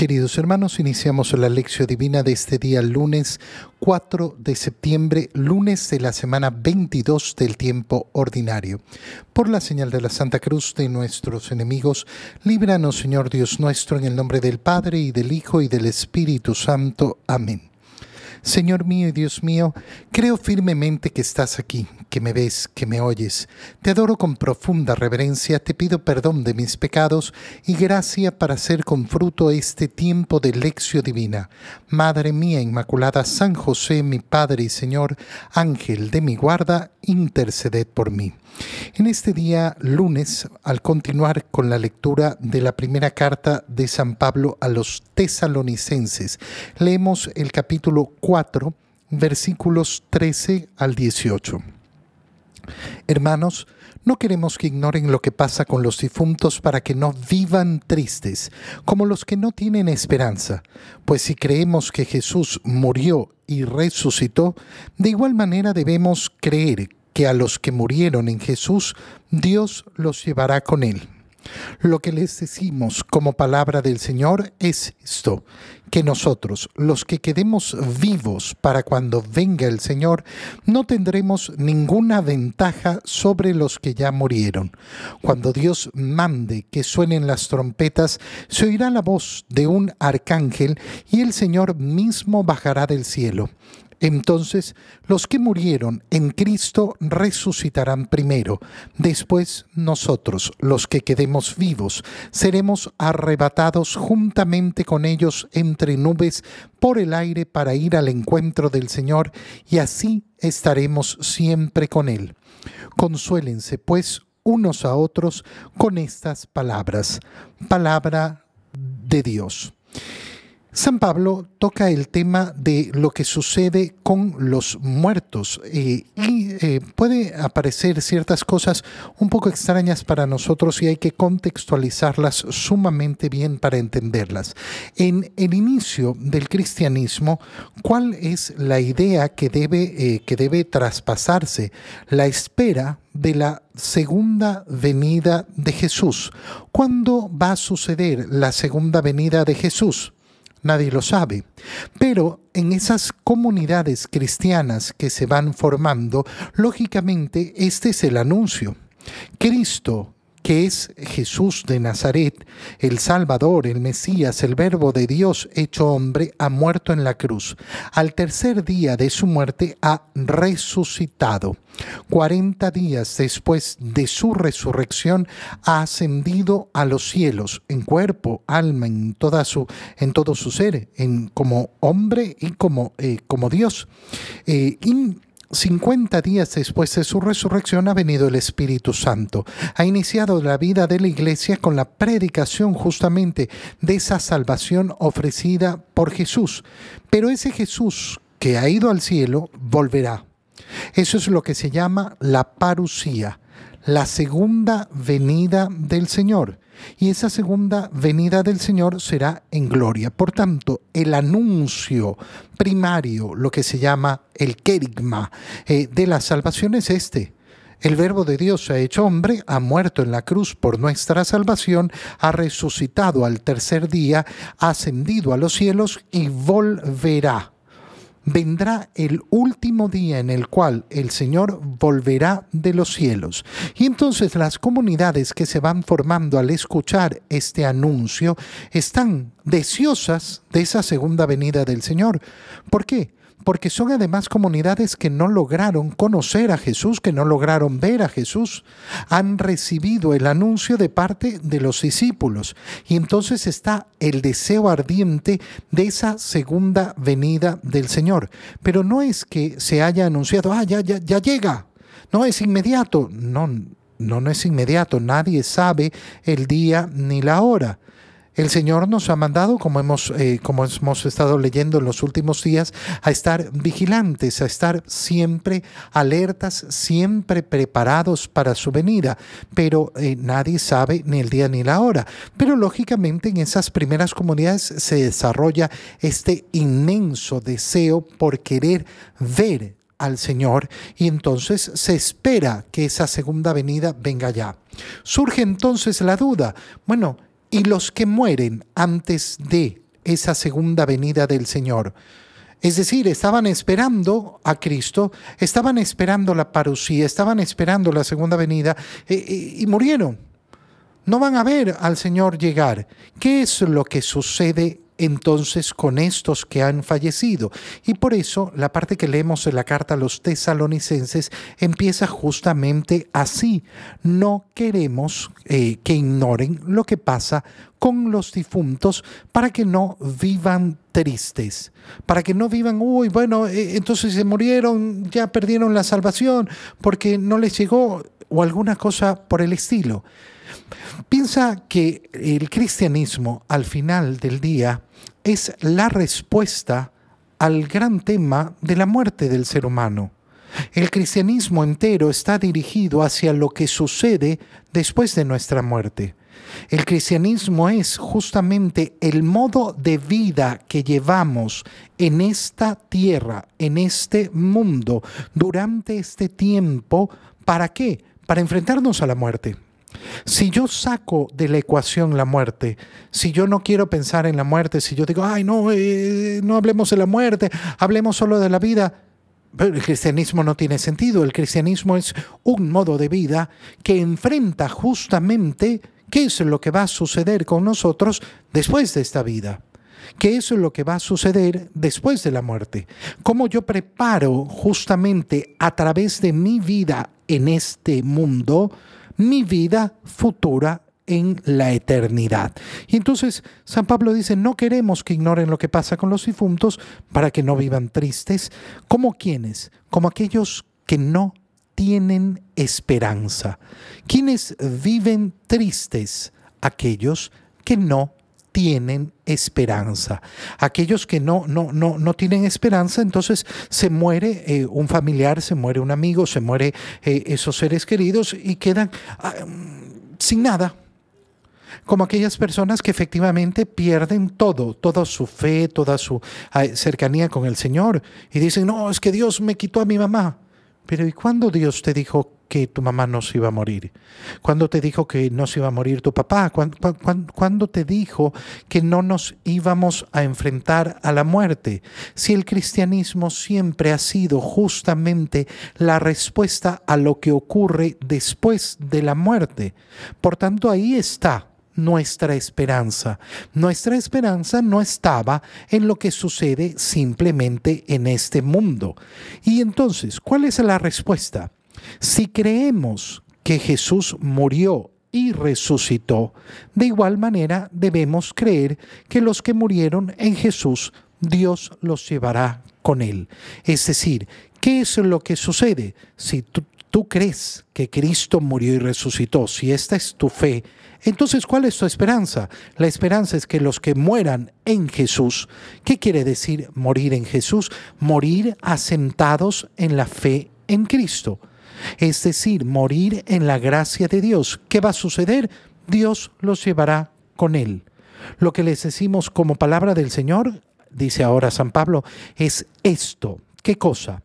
Queridos hermanos, iniciamos la lección divina de este día lunes 4 de septiembre, lunes de la semana 22 del tiempo ordinario. Por la señal de la Santa Cruz de nuestros enemigos, líbranos Señor Dios nuestro, en el nombre del Padre y del Hijo y del Espíritu Santo. Amén. Señor mío y Dios mío, creo firmemente que estás aquí, que me ves, que me oyes. Te adoro con profunda reverencia, te pido perdón de mis pecados y gracia para hacer con fruto este tiempo de lección divina. Madre mía Inmaculada, San José, mi Padre y Señor, Ángel de mi guarda, interceded por mí. En este día lunes, al continuar con la lectura de la primera carta de San Pablo a los tesalonicenses, leemos el capítulo 4, versículos 13 al 18. Hermanos, no queremos que ignoren lo que pasa con los difuntos para que no vivan tristes, como los que no tienen esperanza, pues si creemos que Jesús murió y resucitó, de igual manera debemos creer que a los que murieron en Jesús, Dios los llevará con él. Lo que les decimos como palabra del Señor es esto, que nosotros, los que quedemos vivos para cuando venga el Señor, no tendremos ninguna ventaja sobre los que ya murieron. Cuando Dios mande que suenen las trompetas, se oirá la voz de un arcángel y el Señor mismo bajará del cielo entonces los que murieron en Cristo resucitarán primero. Después nosotros, los que quedemos vivos, seremos arrebatados juntamente con ellos entre nubes por el aire para ir al encuentro del Señor y así estaremos siempre con Él. Consuélense pues unos a otros con estas palabras. Palabra de Dios. San Pablo toca el tema de lo que sucede con los muertos eh, y eh, puede aparecer ciertas cosas un poco extrañas para nosotros y hay que contextualizarlas sumamente bien para entenderlas. En el inicio del cristianismo, ¿cuál es la idea que debe, eh, que debe traspasarse? La espera de la segunda venida de Jesús. ¿Cuándo va a suceder la segunda venida de Jesús? Nadie lo sabe. Pero en esas comunidades cristianas que se van formando, lógicamente este es el anuncio. Cristo que es Jesús de Nazaret, el Salvador, el Mesías, el Verbo de Dios hecho hombre, ha muerto en la cruz. Al tercer día de su muerte ha resucitado. Cuarenta días después de su resurrección ha ascendido a los cielos en cuerpo, alma, en, toda su, en todo su ser, en, como hombre y como, eh, como Dios. Eh, 50 días después de su resurrección ha venido el Espíritu Santo. Ha iniciado la vida de la iglesia con la predicación justamente de esa salvación ofrecida por Jesús. Pero ese Jesús que ha ido al cielo volverá. Eso es lo que se llama la parusía, la segunda venida del Señor y esa segunda venida del Señor será en gloria. Por tanto, el anuncio primario, lo que se llama el querigma eh, de la salvación es este. El verbo de Dios se ha hecho hombre, ha muerto en la cruz por nuestra salvación, ha resucitado al tercer día, ha ascendido a los cielos y volverá vendrá el último día en el cual el Señor volverá de los cielos. Y entonces las comunidades que se van formando al escuchar este anuncio están deseosas de esa segunda venida del Señor. ¿Por qué? Porque son además comunidades que no lograron conocer a Jesús, que no lograron ver a Jesús, han recibido el anuncio de parte de los discípulos. Y entonces está el deseo ardiente de esa segunda venida del Señor. Pero no es que se haya anunciado, ah, ya, ya, ya llega, no es inmediato, no, no, no es inmediato, nadie sabe el día ni la hora. El Señor nos ha mandado, como hemos, eh, como hemos estado leyendo en los últimos días, a estar vigilantes, a estar siempre alertas, siempre preparados para su venida. Pero eh, nadie sabe ni el día ni la hora. Pero lógicamente en esas primeras comunidades se desarrolla este inmenso deseo por querer ver al Señor y entonces se espera que esa segunda venida venga ya. Surge entonces la duda, bueno, y los que mueren antes de esa segunda venida del Señor. Es decir, estaban esperando a Cristo, estaban esperando la parucía, estaban esperando la segunda venida eh, eh, y murieron. No van a ver al Señor llegar. ¿Qué es lo que sucede entonces con estos que han fallecido. Y por eso la parte que leemos en la carta a los tesalonicenses empieza justamente así. No queremos eh, que ignoren lo que pasa con los difuntos para que no vivan tristes, para que no vivan, uy, bueno, eh, entonces se murieron, ya perdieron la salvación porque no les llegó o alguna cosa por el estilo. Piensa que el cristianismo al final del día es la respuesta al gran tema de la muerte del ser humano. El cristianismo entero está dirigido hacia lo que sucede después de nuestra muerte. El cristianismo es justamente el modo de vida que llevamos en esta tierra, en este mundo, durante este tiempo. ¿Para qué? Para enfrentarnos a la muerte. Si yo saco de la ecuación la muerte, si yo no quiero pensar en la muerte, si yo digo, ay, no, eh, no hablemos de la muerte, hablemos solo de la vida, el cristianismo no tiene sentido. El cristianismo es un modo de vida que enfrenta justamente qué es lo que va a suceder con nosotros después de esta vida. ¿Qué es lo que va a suceder después de la muerte? ¿Cómo yo preparo justamente a través de mi vida en este mundo mi vida futura en la eternidad. Y entonces San Pablo dice, no queremos que ignoren lo que pasa con los difuntos para que no vivan tristes, como quienes, como aquellos que no tienen esperanza. Quienes viven tristes, aquellos que no tienen esperanza. Aquellos que no, no, no, no tienen esperanza, entonces se muere eh, un familiar, se muere un amigo, se muere eh, esos seres queridos y quedan ah, mm, sin nada. Como aquellas personas que efectivamente pierden todo, toda su fe, toda su ah, cercanía con el Señor y dicen, no, es que Dios me quitó a mi mamá. Pero ¿y cuándo Dios te dijo que tu mamá no se iba a morir? ¿Cuándo te dijo que no se iba a morir tu papá? ¿Cuándo, te dijo que no nos íbamos a enfrentar a la muerte? Si el cristianismo siempre ha sido justamente la respuesta a lo que ocurre después de la muerte. Por tanto, ahí está nuestra esperanza. Nuestra esperanza no estaba en lo que sucede simplemente en este mundo. Y entonces, ¿cuál es la respuesta? Si creemos que Jesús murió y resucitó, de igual manera debemos creer que los que murieron en Jesús, Dios los llevará con él. Es decir, ¿qué es lo que sucede? Si tú, crees que Cristo murió y resucitó, si esta es tu fe, entonces, ¿cuál es tu esperanza? La esperanza es que los que mueran en Jesús, ¿qué quiere decir morir en Jesús? Morir asentados en la fe en Cristo. Es decir, morir en la gracia de Dios. ¿Qué va a suceder? Dios los llevará con Él. Lo que les decimos como palabra del Señor, dice ahora San Pablo, es esto. ¿Qué cosa?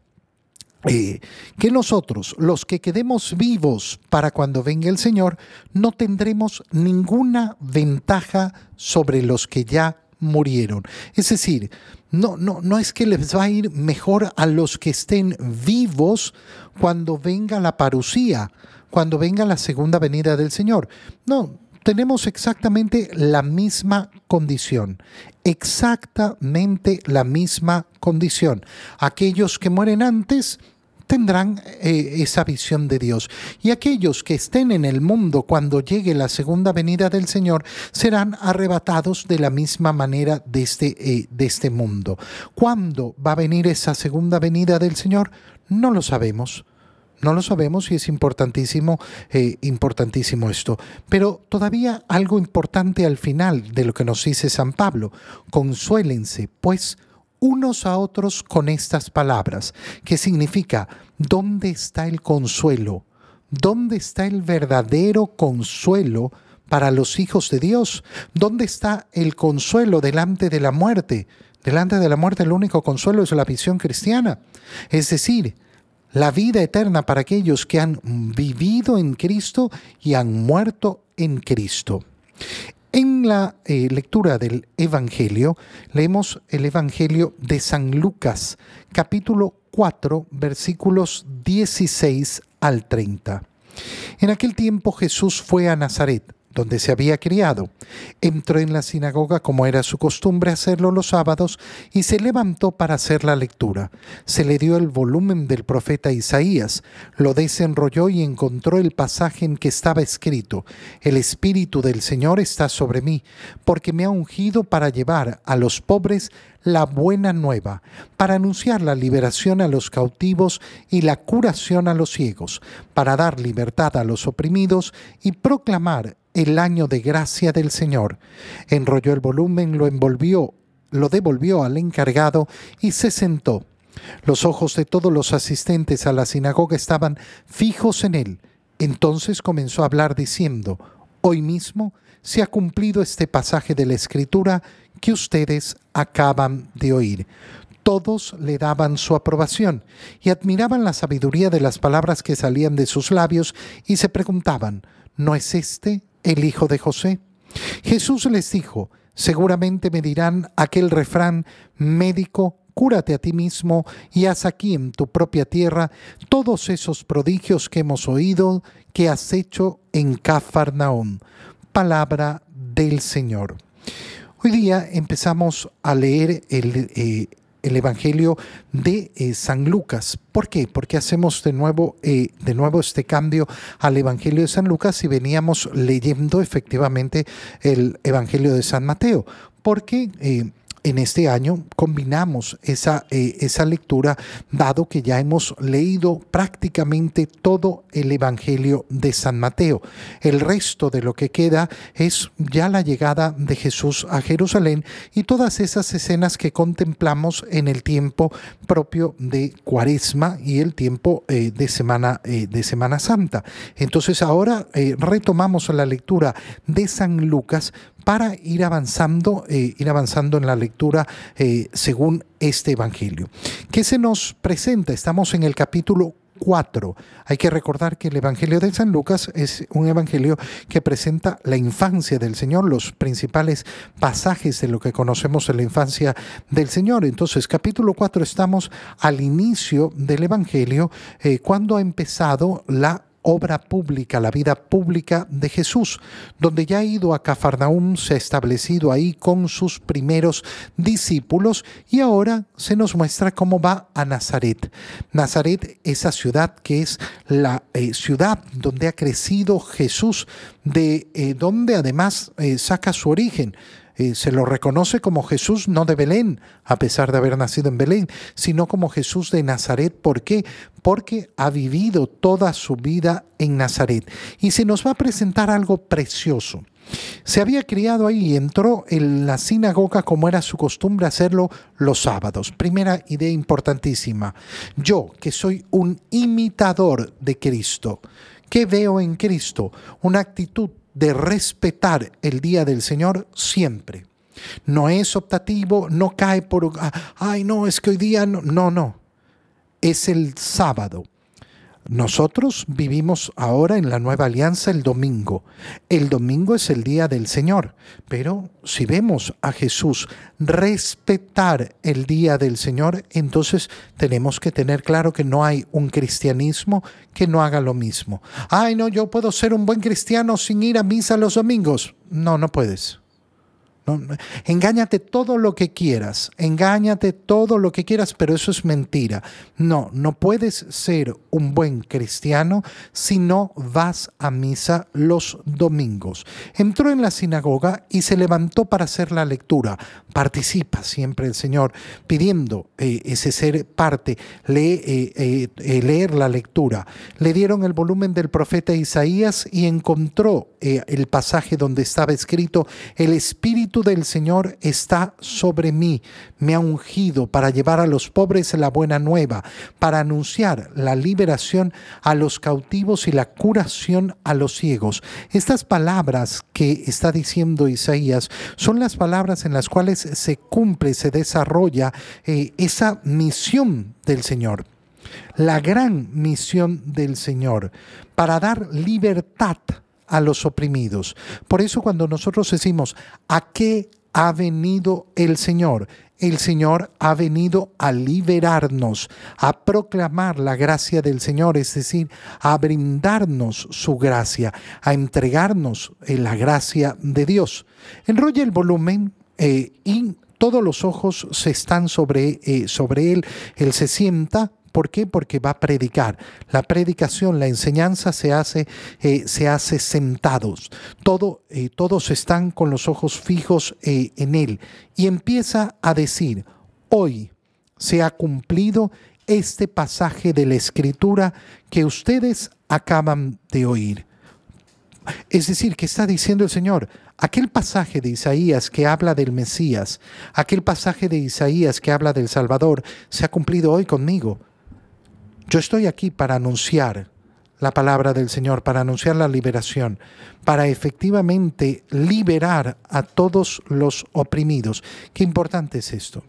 Eh, que nosotros, los que quedemos vivos para cuando venga el Señor, no tendremos ninguna ventaja sobre los que ya murieron. Es decir, no, no, no es que les va a ir mejor a los que estén vivos cuando venga la parucía, cuando venga la segunda venida del Señor. No, tenemos exactamente la misma condición, exactamente la misma condición. Aquellos que mueren antes, tendrán eh, esa visión de Dios. Y aquellos que estén en el mundo cuando llegue la segunda venida del Señor serán arrebatados de la misma manera de este, eh, de este mundo. ¿Cuándo va a venir esa segunda venida del Señor? No lo sabemos. No lo sabemos y es importantísimo, eh, importantísimo esto. Pero todavía algo importante al final de lo que nos dice San Pablo. Consuélense, pues, unos a otros con estas palabras, que significa, ¿dónde está el consuelo? ¿Dónde está el verdadero consuelo para los hijos de Dios? ¿Dónde está el consuelo delante de la muerte? Delante de la muerte el único consuelo es la visión cristiana. Es decir, la vida eterna para aquellos que han vivido en Cristo y han muerto en Cristo. En la eh, lectura del Evangelio, leemos el Evangelio de San Lucas, capítulo 4, versículos 16 al 30. En aquel tiempo Jesús fue a Nazaret donde se había criado. Entró en la sinagoga como era su costumbre hacerlo los sábados y se levantó para hacer la lectura. Se le dio el volumen del profeta Isaías, lo desenrolló y encontró el pasaje en que estaba escrito, El Espíritu del Señor está sobre mí, porque me ha ungido para llevar a los pobres la buena nueva, para anunciar la liberación a los cautivos y la curación a los ciegos, para dar libertad a los oprimidos y proclamar el año de gracia del Señor. Enrolló el volumen, lo envolvió, lo devolvió al encargado y se sentó. Los ojos de todos los asistentes a la sinagoga estaban fijos en él. Entonces comenzó a hablar diciendo, Hoy mismo se ha cumplido este pasaje de la Escritura que ustedes acaban de oír. Todos le daban su aprobación y admiraban la sabiduría de las palabras que salían de sus labios y se preguntaban, ¿no es este el hijo de José? Jesús les dijo, seguramente me dirán aquel refrán, médico, cúrate a ti mismo y haz aquí en tu propia tierra todos esos prodigios que hemos oído que has hecho en Cafarnaón. Palabra del Señor. Hoy día empezamos a leer el, eh, el Evangelio de eh, San Lucas. ¿Por qué? Porque hacemos de nuevo, eh, de nuevo este cambio al Evangelio de San Lucas y veníamos leyendo efectivamente el Evangelio de San Mateo. Porque en este año combinamos esa, eh, esa lectura, dado que ya hemos leído prácticamente todo el Evangelio de San Mateo. El resto de lo que queda es ya la llegada de Jesús a Jerusalén y todas esas escenas que contemplamos en el tiempo propio de Cuaresma y el tiempo eh, de, semana, eh, de Semana Santa. Entonces ahora retomamos la lectura de San Lucas para ir avanzando, eh, ir avanzando en la lectura eh, según este Evangelio. ¿Qué se nos presenta? Estamos en el capítulo 4. Hay que recordar que el Evangelio de San Lucas es un Evangelio que presenta la infancia del Señor, los principales pasajes de lo que conocemos en la infancia del Señor. Entonces, capítulo 4 estamos al inicio del Evangelio, eh, cuando ha empezado la obra pública, la vida pública de Jesús, donde ya ha ido a Cafarnaúm, se ha establecido ahí con sus primeros discípulos y ahora se nos muestra cómo va a Nazaret. Nazaret, esa ciudad que es la eh, ciudad donde ha crecido Jesús, de eh, donde además eh, saca su origen. Eh, se lo reconoce como Jesús no de Belén, a pesar de haber nacido en Belén, sino como Jesús de Nazaret. ¿Por qué? Porque ha vivido toda su vida en Nazaret. Y se nos va a presentar algo precioso. Se había criado ahí y entró en la sinagoga como era su costumbre hacerlo los sábados. Primera idea importantísima. Yo, que soy un imitador de Cristo, ¿qué veo en Cristo? Una actitud de respetar el día del Señor siempre. No es optativo, no cae por, ah, ay, no, es que hoy día no, no, no. Es el sábado. Nosotros vivimos ahora en la nueva alianza el domingo. El domingo es el día del Señor, pero si vemos a Jesús respetar el día del Señor, entonces tenemos que tener claro que no hay un cristianismo que no haga lo mismo. Ay, no, yo puedo ser un buen cristiano sin ir a misa los domingos. No, no puedes. Engáñate todo lo que quieras, engáñate todo lo que quieras, pero eso es mentira. No, no puedes ser un buen cristiano si no vas a misa los domingos. Entró en la sinagoga y se levantó para hacer la lectura. Participa siempre el Señor pidiendo eh, ese ser parte, eh, eh, leer la lectura. Le dieron el volumen del profeta Isaías y encontró el pasaje donde estaba escrito, el Espíritu del Señor está sobre mí, me ha ungido para llevar a los pobres la buena nueva, para anunciar la liberación a los cautivos y la curación a los ciegos. Estas palabras que está diciendo Isaías son las palabras en las cuales se cumple, se desarrolla eh, esa misión del Señor la gran misión del Señor para dar libertad a los oprimidos. Por eso cuando nosotros decimos, ¿a qué ha venido el Señor? El Señor ha venido a liberarnos, a proclamar la gracia del Señor, es decir, a brindarnos su gracia, a entregarnos eh, la gracia de Dios. Enrolla el volumen eh, y todos los ojos se están sobre, eh, sobre él. Él se sienta ¿Por qué? Porque va a predicar. La predicación, la enseñanza se hace, eh, se hace sentados. Todo, eh, todos están con los ojos fijos eh, en Él. Y empieza a decir, hoy se ha cumplido este pasaje de la Escritura que ustedes acaban de oír. Es decir, que está diciendo el Señor, aquel pasaje de Isaías que habla del Mesías, aquel pasaje de Isaías que habla del Salvador, se ha cumplido hoy conmigo. Yo estoy aquí para anunciar la palabra del Señor, para anunciar la liberación, para efectivamente liberar a todos los oprimidos. Qué importante es esto.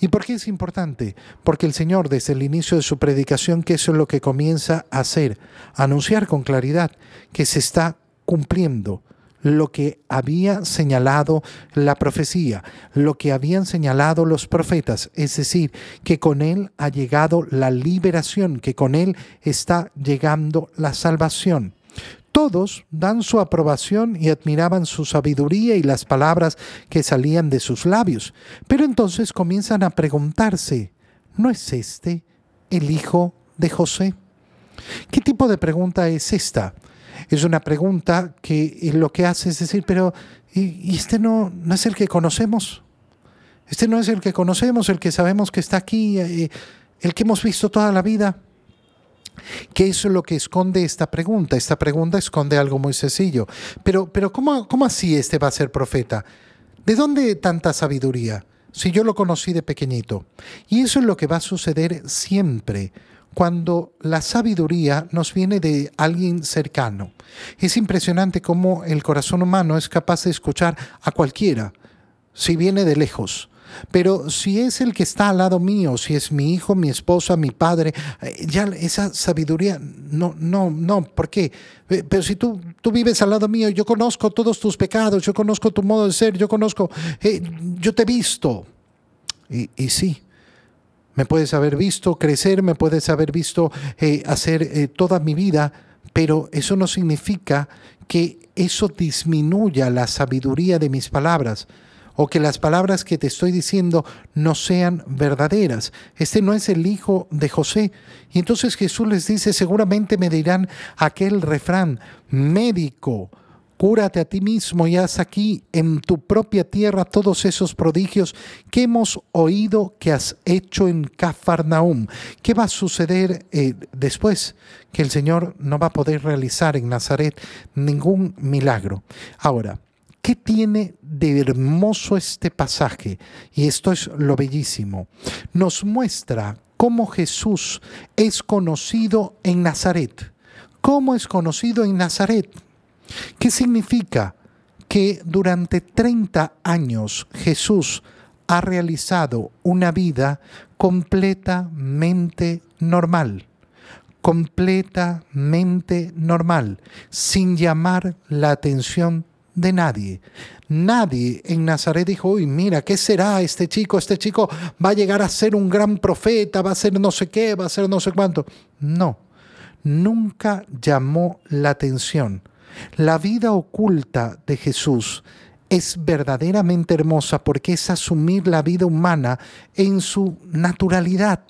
¿Y por qué es importante? Porque el Señor desde el inicio de su predicación, que eso es lo que comienza a hacer, anunciar con claridad que se está cumpliendo lo que había señalado la profecía, lo que habían señalado los profetas, es decir, que con Él ha llegado la liberación, que con Él está llegando la salvación. Todos dan su aprobación y admiraban su sabiduría y las palabras que salían de sus labios. Pero entonces comienzan a preguntarse, ¿no es este el hijo de José? ¿Qué tipo de pregunta es esta? Es una pregunta que lo que hace es decir, pero ¿y, este no, no es el que conocemos? Este no es el que conocemos, el que sabemos que está aquí, eh, el que hemos visto toda la vida. ¿Qué es lo que esconde esta pregunta? Esta pregunta esconde algo muy sencillo. Pero, pero ¿cómo, ¿cómo así este va a ser profeta? ¿De dónde tanta sabiduría? Si yo lo conocí de pequeñito. Y eso es lo que va a suceder siempre cuando la sabiduría nos viene de alguien cercano. Es impresionante cómo el corazón humano es capaz de escuchar a cualquiera, si viene de lejos. Pero si es el que está al lado mío, si es mi hijo, mi esposa, mi padre, eh, ya esa sabiduría, no, no, no, ¿por qué? Eh, pero si tú, tú vives al lado mío, yo conozco todos tus pecados, yo conozco tu modo de ser, yo conozco, eh, yo te he visto. Y, y sí, me puedes haber visto crecer, me puedes haber visto eh, hacer eh, toda mi vida, pero eso no significa que eso disminuya la sabiduría de mis palabras o que las palabras que te estoy diciendo no sean verdaderas. Este no es el hijo de José. Y entonces Jesús les dice, seguramente me dirán aquel refrán, médico, Cúrate a ti mismo y haz aquí en tu propia tierra todos esos prodigios que hemos oído que has hecho en Cafarnaum. ¿Qué va a suceder eh, después? Que el Señor no va a poder realizar en Nazaret ningún milagro. Ahora, ¿Qué tiene de hermoso este pasaje? Y esto es lo bellísimo. Nos muestra cómo Jesús es conocido en Nazaret. ¿Cómo es conocido en Nazaret? ¿Qué significa? Que durante 30 años Jesús ha realizado una vida completamente normal, completamente normal, sin llamar la atención de nadie. Nadie en Nazaret dijo, uy, mira, ¿qué será este chico? Este chico va a llegar a ser un gran profeta, va a ser no sé qué, va a ser no sé cuánto. No, nunca llamó la atención. La vida oculta de Jesús es verdaderamente hermosa porque es asumir la vida humana en su naturalidad,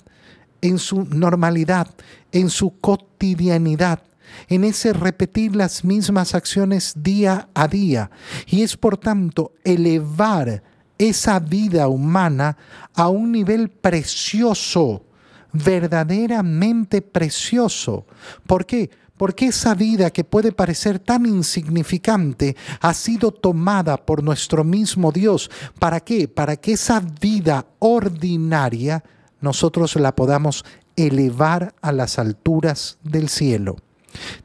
en su normalidad, en su cotidianidad, en ese repetir las mismas acciones día a día. Y es por tanto elevar esa vida humana a un nivel precioso, verdaderamente precioso. ¿Por qué? Porque esa vida que puede parecer tan insignificante ha sido tomada por nuestro mismo Dios. ¿Para qué? Para que esa vida ordinaria nosotros la podamos elevar a las alturas del cielo.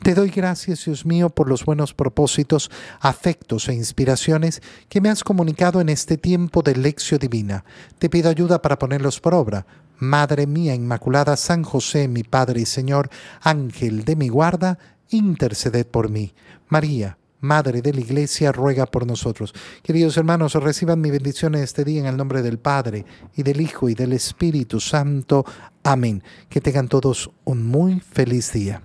Te doy gracias, Dios mío, por los buenos propósitos, afectos e inspiraciones que me has comunicado en este tiempo de lección divina. Te pido ayuda para ponerlos por obra Madre mía Inmaculada, San José, mi Padre y Señor, Ángel de mi guarda, interceded por mí. María, Madre de la Iglesia, ruega por nosotros. Queridos hermanos, reciban mi bendición en este día en el nombre del Padre, y del Hijo, y del Espíritu Santo. Amén. Que tengan todos un muy feliz día.